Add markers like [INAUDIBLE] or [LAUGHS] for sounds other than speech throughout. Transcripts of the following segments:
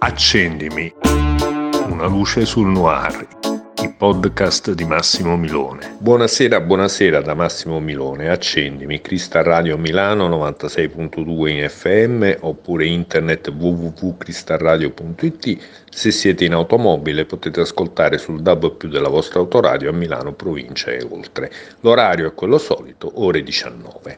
Accendimi. Una luce sul noir. Il podcast di Massimo Milone. Buonasera, buonasera da Massimo Milone. Accendimi. Crystal Radio Milano 96.2 in FM oppure internet www.cristalradio.it. Se siete in automobile potete ascoltare sul DAB più della vostra autoradio a Milano, provincia e oltre. L'orario è quello solito, ore 19.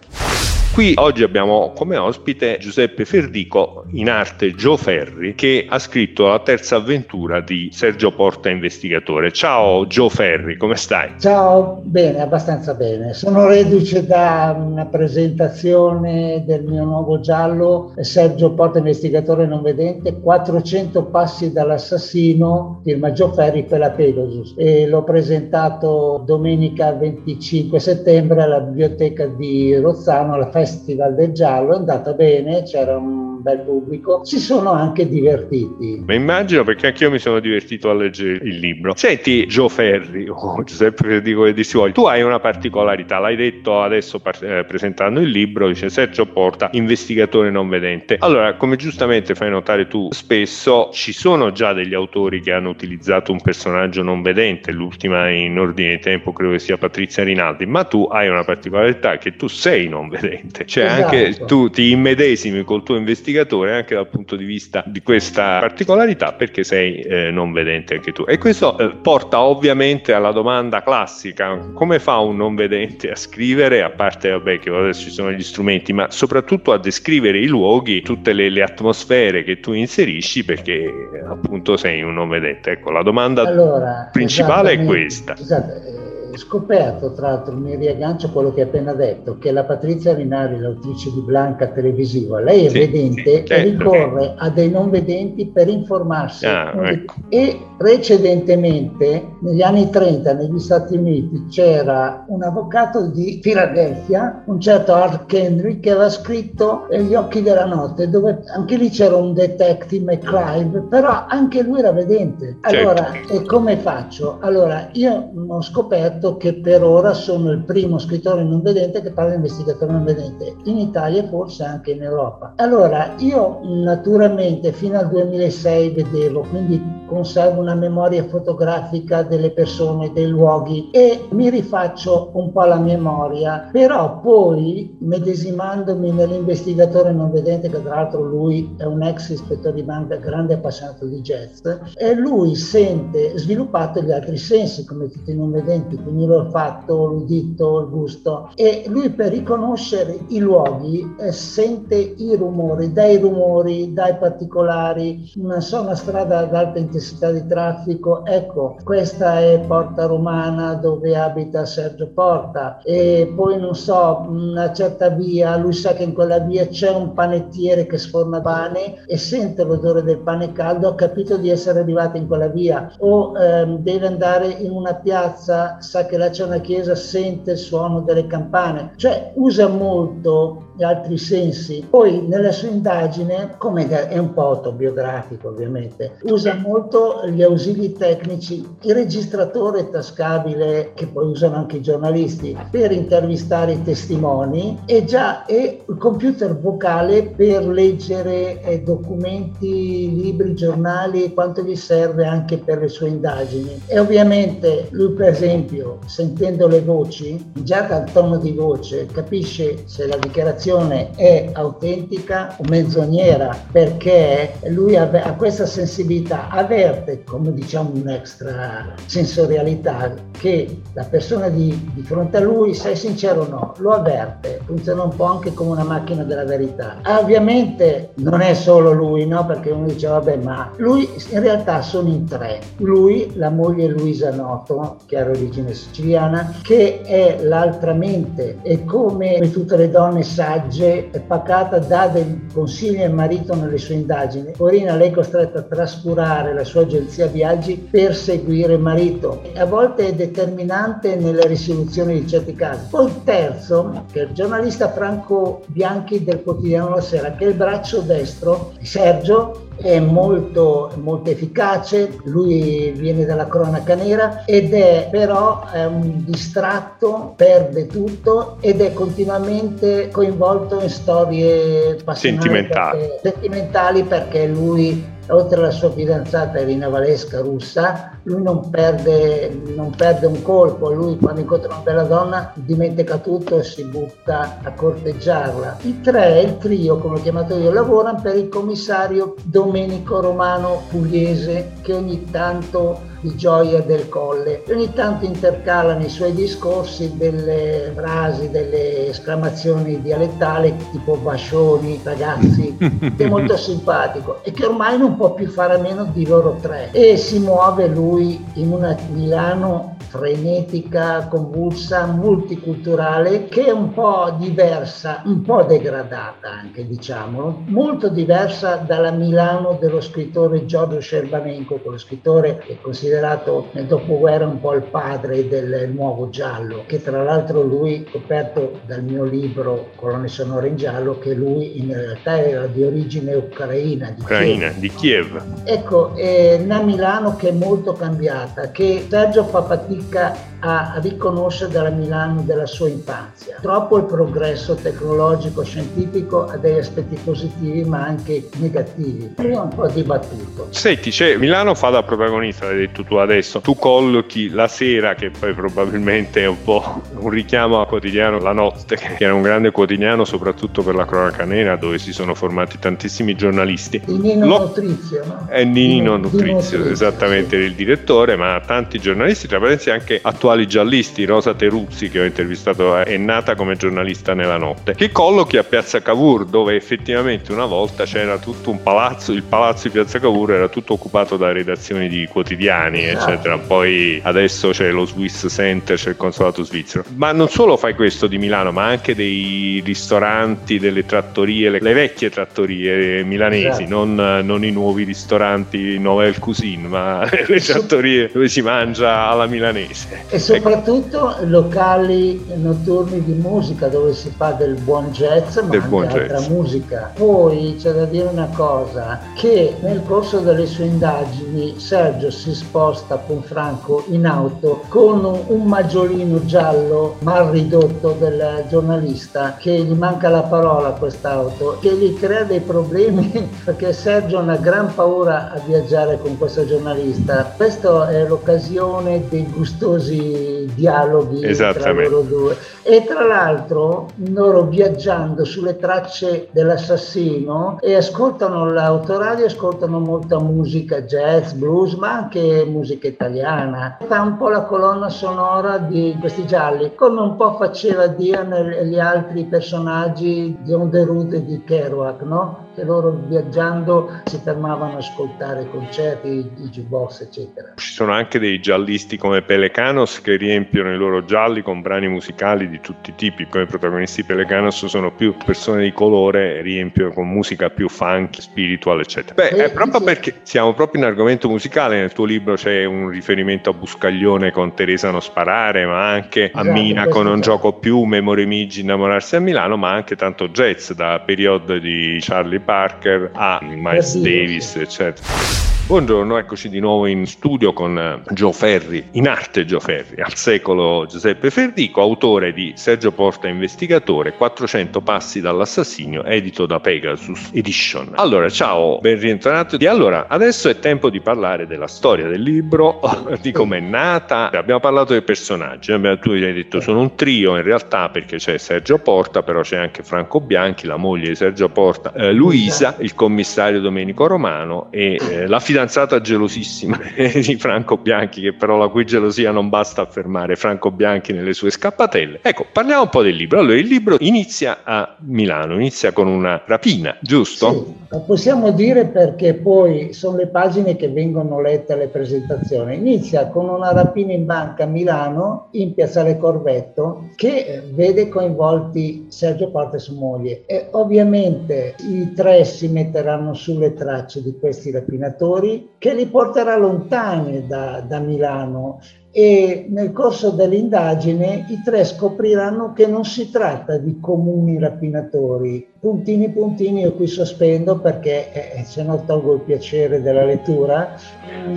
Qui oggi abbiamo come ospite Giuseppe Ferdico, in arte Gio Ferri, che ha scritto la terza avventura di Sergio Porta Investigatore. Ciao Gio Ferri, come stai? Ciao, bene, abbastanza bene. Sono reduce da una presentazione del mio nuovo giallo Sergio Porta Investigatore non vedente, 400 passi dall'assassino, firma Gio Ferri per la Pegasus. E l'ho presentato domenica 25 settembre alla biblioteca di Rozzano alla Festival del Giallo, è andata bene, c'era un bel pubblico, si sono anche divertiti. Ma immagino perché anche io mi sono divertito a leggere il libro. Senti, Gio Ferri, [LAUGHS] o oh, Giuseppe Ferdico che si vuole, tu hai una particolarità, l'hai detto adesso eh, presentando il libro, dice Sergio Porta, investigatore non vedente. Allora, come giustamente fai notare tu spesso, ci sono già degli autori che hanno utilizzato un personaggio non vedente, l'ultima in ordine di tempo credo che sia Patrizia Rinaldi, ma tu hai una particolarità che tu sei non vedente, cioè esatto. anche tu ti immedesimi col tuo investigatore investigatore anche dal punto di vista di questa particolarità perché sei eh, non vedente anche tu. E questo eh, porta ovviamente alla domanda classica, come fa un non vedente a scrivere, a parte vabbè che adesso ci sono gli strumenti, ma soprattutto a descrivere i luoghi, tutte le, le atmosfere che tu inserisci perché appunto sei un non vedente. Ecco, la domanda allora, principale è questa. Esatto scoperto, tra l'altro mi riaggancio a quello che hai appena detto, che la Patrizia Rinari, l'autrice di Blanca televisiva, lei è sì, vedente sì, certo. e ricorre a dei non vedenti per informarsi. Ah, ecco. E precedentemente, negli anni 30, negli Stati Uniti, c'era un avvocato di Filadelfia, un certo Art Henry, che aveva scritto Gli occhi della notte, dove anche lì c'era un detective McClive, però anche lui era vedente. Allora, certo. e come faccio? Allora, io ho scoperto detto che per ora sono il primo scrittore non vedente che parla di investigatore non vedente, in Italia e forse anche in Europa. Allora, io naturalmente fino al 2006 vedevo, quindi conservo una memoria fotografica delle persone, dei luoghi e mi rifaccio un po' la memoria, però poi medesimandomi nell'investigatore non vedente, che tra l'altro lui è un ex ispettore di banca, grande appassionato di jazz, e lui sente, sviluppato gli altri sensi come tutti i non vedenti, quindi l'olfatto, l'udito, il gusto. E lui per riconoscere i luoghi eh, sente i rumori, dai rumori, dai particolari, non so, una strada ad alta intensità di traffico, ecco, questa è Porta Romana dove abita Sergio Porta. E poi non so, una certa via, lui sa che in quella via c'è un panettiere che sforna pane e sente l'odore del pane caldo, ha capito di essere arrivato in quella via. O ehm, deve andare in una piazza, sa che là c'è una chiesa, sente il suono delle campane, cioè usa molto gli altri sensi. Poi nella sua indagine, come è un po' autobiografico ovviamente, usa molto gli ausili tecnici, il registratore tascabile che poi usano anche i giornalisti per intervistare i testimoni e già e il computer vocale per leggere eh, documenti, libri, giornali, quanto gli serve anche per le sue indagini. E ovviamente lui per esempio sentendo le voci, già dal tono di voce capisce se la dichiarazione narrazione è autentica o menzognera perché lui ha, questa sensibilità, avverte, come diciamo un'extra sensorialità, che la persona di, di fronte a lui, sei sincero o no, lo avverte, funziona un po' anche come una macchina della verità. Ovviamente non è solo lui, no? perché uno dice vabbè ma lui in realtà sono in tre, lui, la moglie Luisa Noto, che ha origine siciliana, che è l'altra mente e come tutte le donne sagge sagge e pacata dà dei consigli al marito nelle sue indagini. Orina lei è costretta a trascurare la sua agenzia viaggi per seguire il marito. A volte è determinante nelle risoluzioni di certi casi. Poi il terzo, che è il giornalista Franco Bianchi del quotidiano La Sera, che è il braccio destro di Sergio, è molto, molto efficace, lui viene dalla cronaca nera ed è però è un distratto, perde tutto ed è continuamente coinvolto in storie sentimentali. perché, sentimentali perché lui oltre alla sua fidanzata Irina Valesca russa, lui non perde, non perde un colpo, lui quando incontra una bella donna dimentica tutto e si butta a corteggiarla. I tre, il trio come l'ho chiamato io, lavorano per il commissario Domenico Romano Pugliese che ogni tanto di Gioia del Colle. E ogni tanto intercalano i suoi discorsi delle frasi, delle esclamazioni dialettali tipo bascioni, ragazzi, [LAUGHS] che è molto simpatico e che ormai non può più fare a meno di loro tre. E si muove lui in una Milano frenetica, convulsa, multiculturale, che è un po' diversa, un po' degradata anche, diciamolo, molto diversa dalla Milano dello scrittore Giorgio Scerbanenko, quello scrittore che è considerato nel dopoguerra un po' il padre del nuovo giallo, che tra l'altro lui, coperto dal mio libro Colonne sonore in giallo, che lui in realtà era di origine ucraina, di Ucraina, Kiev. Di Kiev. Ecco, è una Milano che è molto cambiata, che Sergio fa fatica fatica a riconoscere dalla Milano della sua infanzia. Troppo il progresso tecnologico scientifico ha degli aspetti positivi ma anche negativi. Io ho un po' dibattuto. Senti, cioè, Milano fa da protagonista, l'hai detto tu adesso. Tu collochi la sera, che poi probabilmente è un po' un richiamo al quotidiano La Notte, che era un grande quotidiano soprattutto per la cronaca nera, dove si sono formati tantissimi giornalisti. Di Nino Lo... Nutrizio, no? È Nino Nutrizio, Nutrizio, esattamente sì. il direttore, ma tanti giornalisti, tra parentesi anche attuali giallisti. Rosa Teruzzi, che ho intervistato, è nata come giornalista nella notte, che collochi a Piazza Cavour, dove effettivamente una volta c'era tutto un palazzo, il palazzo di Piazza Cavour era tutto occupato da redazioni di quotidiani, esatto. eccetera. Poi adesso c'è lo Swiss Center, c'è il consolato svizzero. Ma non solo fai questo di Milano, ma anche dei ristoranti, delle trattorie, le, le vecchie trattorie milanesi, esatto. non, non, i nuovi ristoranti Novel Cuisine, ma [LAUGHS] le trattorie dove si mangia alla milanese. Soprattutto ecco. locali notturni di musica dove si fa del buon jazz ma del anche altra jazz. musica. Poi c'è da dire una cosa, che nel corso delle sue indagini Sergio si sposta con Franco in auto con un maggiolino giallo mal ridotto del giornalista che gli manca la parola a quest'auto che gli crea dei problemi [LAUGHS] perché Sergio ha una gran paura a viaggiare con questo giornalista. Questa è l'occasione dei gustosi dialoghi tra loro due. E tra l'altro loro viaggiando sulle tracce dell'assassino e ascoltano l'autoradio, ascoltano molta musica jazz, blues, ma anche musica italiana. Fa un po' la colonna sonora di questi gialli, come un po' faceva Dia negli altri personaggi di On the Route e di Kerouac, no? Che loro viaggiando si fermavano ad ascoltare concerti, i jukebox, eccetera. Ci sono anche dei giallisti come Pelecanos che riempiono i loro gialli con brani musicali di tutti i tipi, come protagonisti Pelecanos sono più persone di colore, riempiono con musica più funky, spiritual, eccetera. Beh, è proprio perché siamo proprio in argomento musicale, nel tuo libro c'è un riferimento a Buscaglione con Teresa Non Sparare, ma anche a esatto, Mina con Non Gioco Più, Memory Migi, Innamorarsi a Milano, ma anche tanto jazz, da periodo di Charlie Parker a Miles Davis, eccetera. Buongiorno, eccoci di nuovo in studio con eh, Gio Ferri, in arte Gio Ferri, al secolo Giuseppe Ferdico, autore di Sergio Porta Investigatore, 400 passi dall'assassinio, edito da Pegasus Edition. Allora, ciao, ben rientrato. E allora, adesso è tempo di parlare della storia del libro, [LAUGHS] di come è nata. Abbiamo parlato dei personaggi, tu hai detto sono un trio in realtà perché c'è Sergio Porta, però c'è anche Franco Bianchi, la moglie di Sergio Porta, eh, Luisa, il commissario Domenico Romano e eh, la fidanzata fidanzata gelosissima [LAUGHS] di Franco Bianchi, che però la cui gelosia non basta a fermare Franco Bianchi nelle sue scappatelle. Ecco, parliamo un po' del libro. Allora, il libro inizia a Milano, inizia con una rapina, giusto? Sì, possiamo dire perché poi sono le pagine che vengono lette alle presentazioni. Inizia con una rapina in banca a Milano, in Piazzale Corvetto, che vede coinvolti Sergio Porta e sua moglie. E ovviamente i tre si metteranno sulle tracce di questi rapinatori che li porterà lontani da, da Milano e nel corso dell'indagine i tre scopriranno che non si tratta di comuni rapinatori. Puntini, puntini, io qui sospendo perché eh, se no tolgo il piacere della lettura.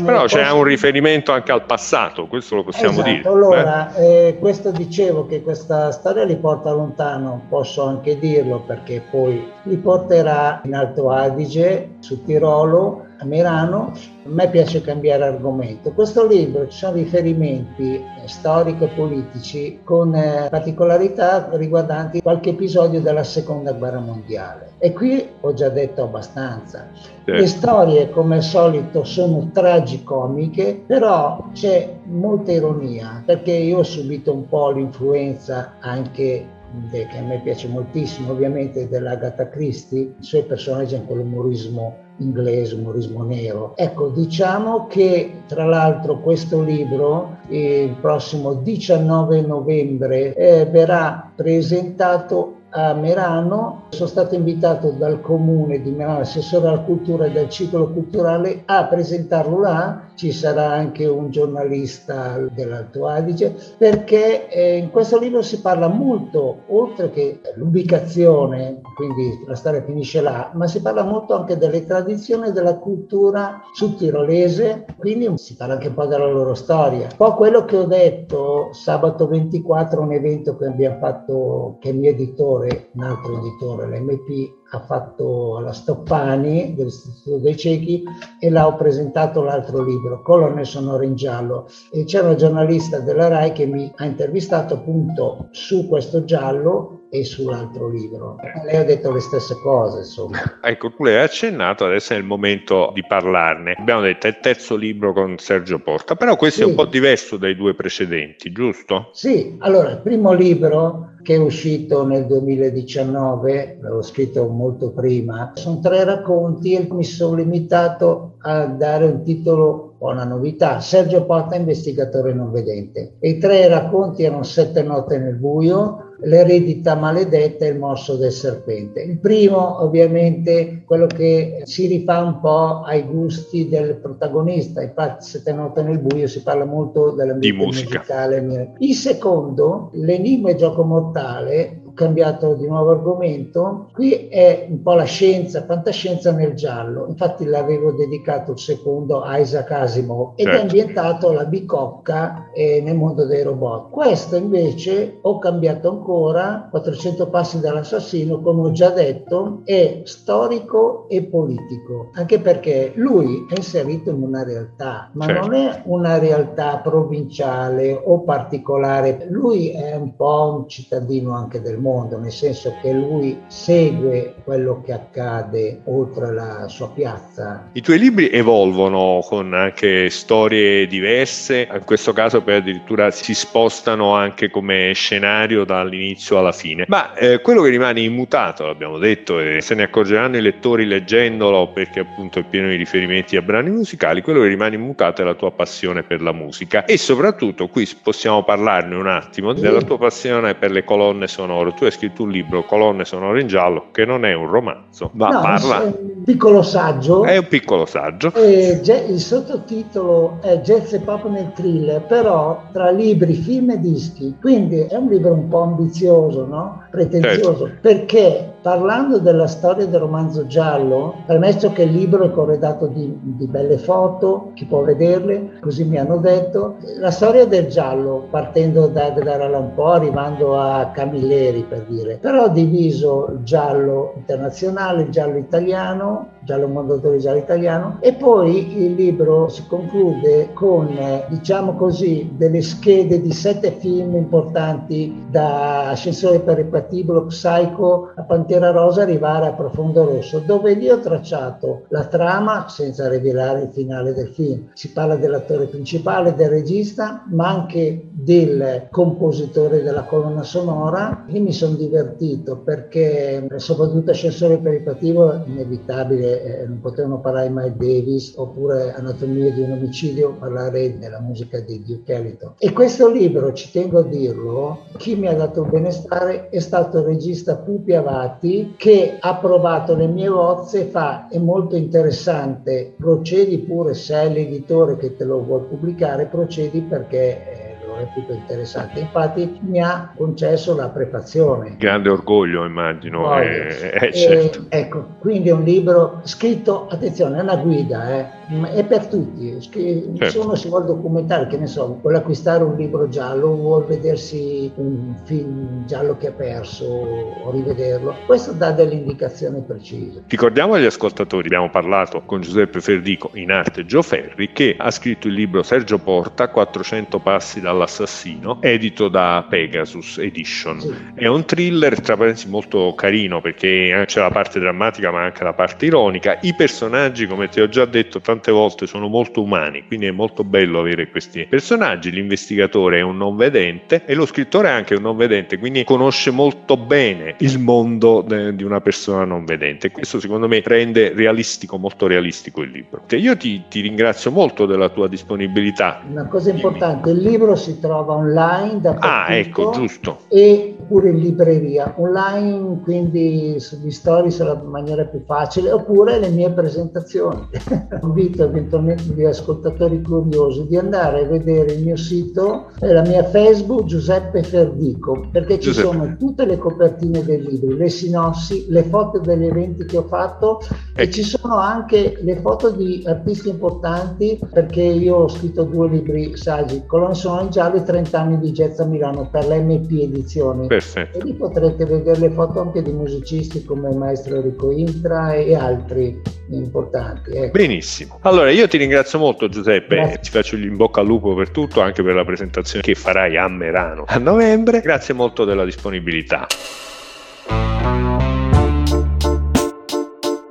Però posso... c'è un riferimento anche al passato, questo lo possiamo esatto, dire. Allora, eh? Eh, questo dicevo che questa storia li porta lontano, posso anche dirlo perché poi li porterà in Alto Adige, su Tirolo, a Merano. A me piace cambiare argomento. Questo libro ci sono riferimenti storici e politici con eh, particolarità riguardanti qualche episodio della seconda guerra mondiale. E qui ho già detto abbastanza. Certo. Le storie, come al solito, sono tragicomiche, però c'è molta ironia, perché io ho subito un po' l'influenza anche che a me piace moltissimo, ovviamente dell'Agatha Christie, i suoi personaggi hanno quell'umorismo inglese, umorismo nero. Ecco, diciamo che tra l'altro questo libro il prossimo 19 novembre eh, verrà presentato a Merano, sono stato invitato dal comune di Merano, assessore alla cultura e del ciclo culturale, a presentarlo là ci sarà anche un giornalista dell'Alto Adige, perché eh, in questo libro si parla molto, oltre che l'ubicazione, quindi la storia finisce là, ma si parla molto anche delle tradizioni e della cultura sudtirolese, quindi si parla anche un po' della loro storia. Poi quello che ho detto sabato 24, un evento che abbiamo fatto, che il mio editore, un altro editore, l'MP, ha fatto la Stoppani dell'Istituto dei Ciechi e là ho presentato l'altro libro, Colonne sonore in giallo. E c'era una giornalista della RAI che mi ha intervistato appunto su questo giallo e sull'altro libro. Lei ha detto le stesse cose, insomma. Ecco, tu l'hai accennato, adesso è il momento di parlarne. Abbiamo detto è il terzo libro con Sergio Porta, però questo sì. è un po' diverso dai due precedenti, giusto? Sì, allora il primo libro che è uscito nel 2019, l'avevo scritto molto prima, sono tre racconti e mi sono limitato a dare un titolo una novità. Sergio Porta, investigatore non vedente. E i tre racconti erano Sette notte nel buio, l'eredità maledetta e il morso del serpente. Il primo ovviamente quello che si rifà un po' ai gusti del protagonista, infatti Sette notte nel buio si parla molto dell'ambiente musicale. Il secondo, l'enigma e gioco mortale, cambiato di nuovo argomento. Qui è un po' la scienza, fantascienza nel giallo. Infatti l'avevo dedicato il secondo a Isaac Asimov ed certo. è ambientato la bicocca eh, nel mondo dei robot. Questo invece ho cambiato ancora, 400 passi dall'assassino, come ho già detto, è storico e politico, anche perché lui è inserito in una realtà, ma certo. non è una realtà provinciale o particolare. Lui è un po' un cittadino anche del mondo, nel senso che lui segue quello che accade oltre la sua piazza. I tuoi libri evolvono con anche storie diverse, in questo caso poi addirittura si spostano anche come scenario dall'inizio alla fine, ma eh, quello che rimane immutato, l'abbiamo detto, e se ne accorgeranno i lettori leggendolo perché appunto è pieno di riferimenti a brani musicali, quello che rimane immutato è la tua passione per la musica. E soprattutto qui possiamo parlarne un attimo della tua passione per le colonne sonore tu hai scritto un libro, Colonne sonore in giallo, che non è un romanzo, ma no, parla... È un piccolo saggio. È un piccolo saggio. E il sottotitolo è Jazz e Pop nel thriller, però tra libri, film e dischi. Quindi è un libro un po' ambizioso, no? Pretenzioso, certo. perché Parlando della storia del romanzo giallo, premesso che il libro è corredato di, di, belle foto, chi può vederle, così mi hanno detto, la storia del giallo, partendo da Edgar Allan Poe, arrivando a Camilleri per dire, però ho diviso il giallo internazionale, il giallo italiano, giallo mondadori, giallo italiano, e poi il libro si conclude con, diciamo così, delle schede di sette film importanti da Ascensore per il Patibolo, Psycho, a Pantera Pantera Rosa arrivare a Profondo Rosso, dove lì ho tracciato la trama senza rivelare il finale del film. Si parla dell'attore principale, del regista, ma anche del compositore della colonna sonora. Io mi sono divertito perché soprattutto Ascensore Peripativo inevitabile, eh, non potevano parlare Miles Davis oppure Anatomia di un omicidio, parlare della musica di Duke Ellington. E questo libro, ci tengo a dirlo, chi mi ha dato il benestare è stato il regista Pupi Avati Infatti che ha provato le mie bozze e fa è molto interessante, procedi pure se è l'editore che te lo vuole pubblicare, procedi perché eh, libro, reputo interessante. Infatti mi ha concesso la prefazione. Grande orgoglio, immagino. Eh, eh, certo. ecco, quindi è un libro scritto, attenzione, è una guida, eh, è per tutti. Certo. Se uno si vuole documentare, che ne so, vuole acquistare un libro giallo, vuole vedersi un film giallo che ha perso o rivederlo, questo dà delle indicazioni precise. Ricordiamo agli ascoltatori, abbiamo parlato con Giuseppe Ferdico in arte Gio Ferri, che ha scritto il libro Sergio Porta, 400 passi dall'assassino, edito da Pegasus Edition. È un thriller, tra parentesi, molto carino perché c'è la parte drammatica ma anche la parte ironica. I personaggi, come ti ho già detto tante volte, sono molto umani, quindi è molto bello avere questi personaggi. L'investigatore è un non vedente e lo scrittore è anche un non vedente, quindi conosce molto bene il mondo de- di una persona non vedente. Questo secondo me rende realistico, molto realistico il libro. Io ti, ti ringrazio molto della tua disponibilità. Una cosa importante, il libro si trova online da Ah, ecco, giusto. E pure in libreria online, quindi sugli stories è la maniera più facile, oppure le mie presentazioni. [LAUGHS] Invito eventualmente gli ascoltatori curiosi di andare a vedere il mio sito e la mia Facebook Giuseppe Ferdico, perché ci Giuseppe. sono tutte le copertine dei libri, le sinossi, le foto degli eventi che ho fatto e, e ci sono anche le foto di artisti importanti, perché io ho scritto due libri saggi, Colonne sono in giallo e 30 anni di jazz a Milano per l'MP Edizioni. Perfetto. E lì potrete vedere le foto anche di musicisti come il maestro Enrico Intra e altri importanti. Ecco. Benissimo. Allora io ti ringrazio molto Giuseppe, Grazie. ti faccio in bocca al lupo per tutto, anche per la presentazione che farai a Merano a novembre. Grazie molto della disponibilità.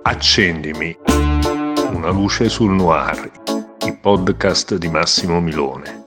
Accendimi una luce sul noir, il podcast di Massimo Milone.